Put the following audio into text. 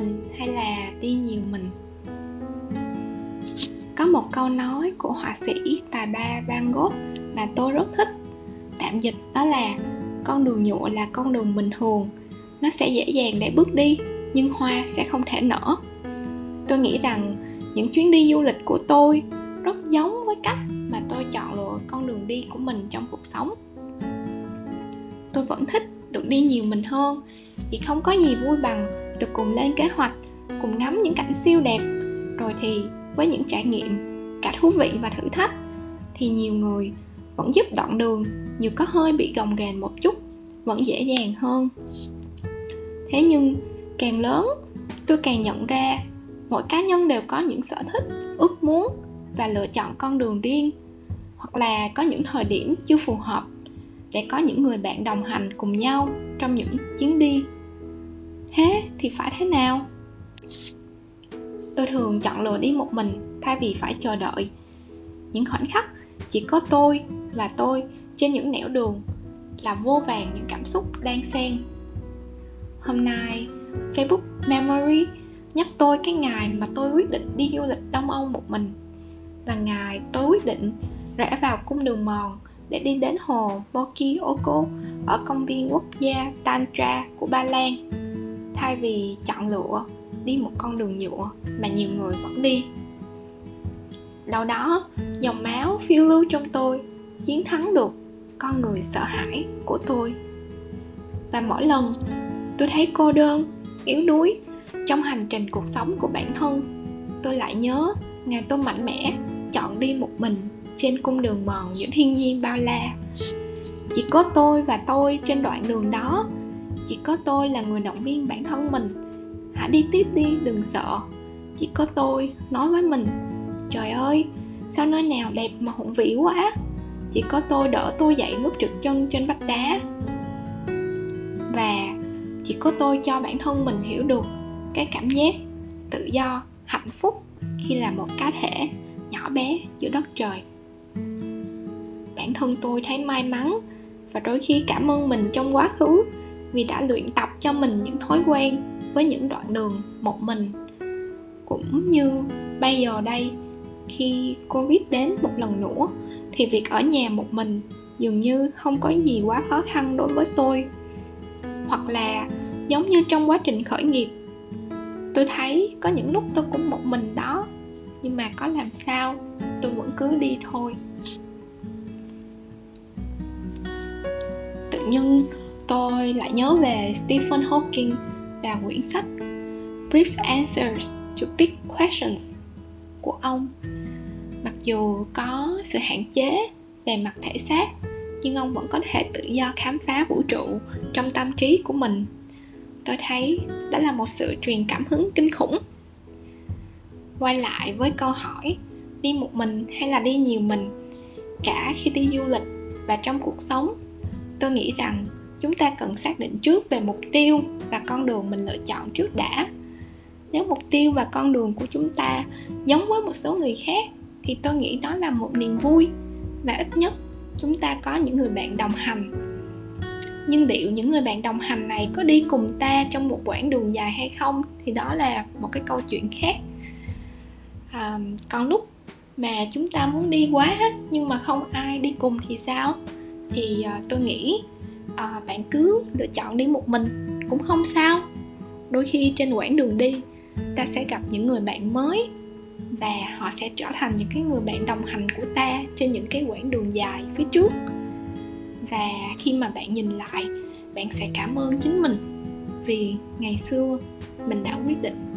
mình hay là đi nhiều mình? Có một câu nói của họa sĩ tài ba Van Gogh mà tôi rất thích. Tạm dịch đó là, con đường nhựa là con đường bình thường. Nó sẽ dễ dàng để bước đi, nhưng hoa sẽ không thể nở. Tôi nghĩ rằng những chuyến đi du lịch của tôi rất giống với cách mà tôi chọn lựa con đường đi của mình trong cuộc sống. Tôi vẫn thích được đi nhiều mình hơn, vì không có gì vui bằng được cùng lên kế hoạch, cùng ngắm những cảnh siêu đẹp. Rồi thì, với những trải nghiệm, cả thú vị và thử thách, thì nhiều người vẫn giúp đoạn đường, dù có hơi bị gồng ghềnh một chút, vẫn dễ dàng hơn. Thế nhưng, càng lớn, tôi càng nhận ra mỗi cá nhân đều có những sở thích, ước muốn và lựa chọn con đường riêng, hoặc là có những thời điểm chưa phù hợp để có những người bạn đồng hành cùng nhau trong những chuyến đi thế thì phải thế nào? Tôi thường chọn lựa đi một mình, thay vì phải chờ đợi. Những khoảnh khắc chỉ có tôi và tôi trên những nẻo đường là vô vàng những cảm xúc đang xen. Hôm nay, facebook memory nhắc tôi cái ngày mà tôi quyết định đi du lịch đông âu một mình, là ngày tôi quyết định rẽ vào cung đường mòn để đi đến hồ Mokioko ở công viên quốc gia Tantra của Ba Lan thay vì chọn lựa đi một con đường nhựa mà nhiều người vẫn đi. Đâu đó, dòng máu phiêu lưu trong tôi chiến thắng được con người sợ hãi của tôi. Và mỗi lần tôi thấy cô đơn, yếu đuối trong hành trình cuộc sống của bản thân, tôi lại nhớ ngày tôi mạnh mẽ chọn đi một mình trên cung đường mòn giữa thiên nhiên bao la. Chỉ có tôi và tôi trên đoạn đường đó chỉ có tôi là người động viên bản thân mình. Hãy đi tiếp đi, đừng sợ. Chỉ có tôi nói với mình, trời ơi, sao nơi nào đẹp mà hùng vĩ quá chỉ có tôi đỡ tôi dậy lúc trượt chân trên vách đá. Và chỉ có tôi cho bản thân mình hiểu được cái cảm giác tự do, hạnh phúc khi là một cá thể nhỏ bé giữa đất trời. Bản thân tôi thấy may mắn và đôi khi cảm ơn mình trong quá khứ vì đã luyện tập cho mình những thói quen với những đoạn đường một mình. Cũng như bây giờ đây, khi covid đến một lần nữa, thì việc ở nhà một mình dường như không có gì quá khó khăn đối với tôi. Hoặc là giống như trong quá trình khởi nghiệp, tôi thấy có những lúc tôi cũng một mình đó, nhưng mà có làm sao, tôi vẫn cứ đi thôi. Tự nhiên tôi lại nhớ về Stephen Hawking và quyển sách Brief Answers to Big Questions của ông. Mặc dù có sự hạn chế về mặt thể xác, nhưng ông vẫn có thể tự do khám phá vũ trụ trong tâm trí của mình. Tôi thấy đó là một sự truyền cảm hứng kinh khủng. Quay lại với câu hỏi, đi một mình hay là đi nhiều mình? Cả khi đi du lịch và trong cuộc sống, tôi nghĩ rằng chúng ta cần xác định trước về mục tiêu và con đường mình lựa chọn trước đã. Nếu mục tiêu và con đường của chúng ta giống với một số người khác thì tôi nghĩ đó là một niềm vui và ít nhất chúng ta có những người bạn đồng hành. Nhưng liệu những người bạn đồng hành này có đi cùng ta trong một quãng đường dài hay không thì đó là một cái câu chuyện khác. À, còn lúc mà chúng ta muốn đi quá nhưng mà không ai đi cùng thì sao? Thì à, tôi nghĩ à, bạn cứ lựa chọn đi một mình cũng không sao. Đôi khi trên quãng đường đi ta sẽ gặp những người bạn mới và họ sẽ trở thành những cái người bạn đồng hành của ta trên những cái quãng đường dài phía trước. Và khi mà bạn nhìn lại bạn sẽ cảm ơn chính mình vì ngày xưa mình đã quyết định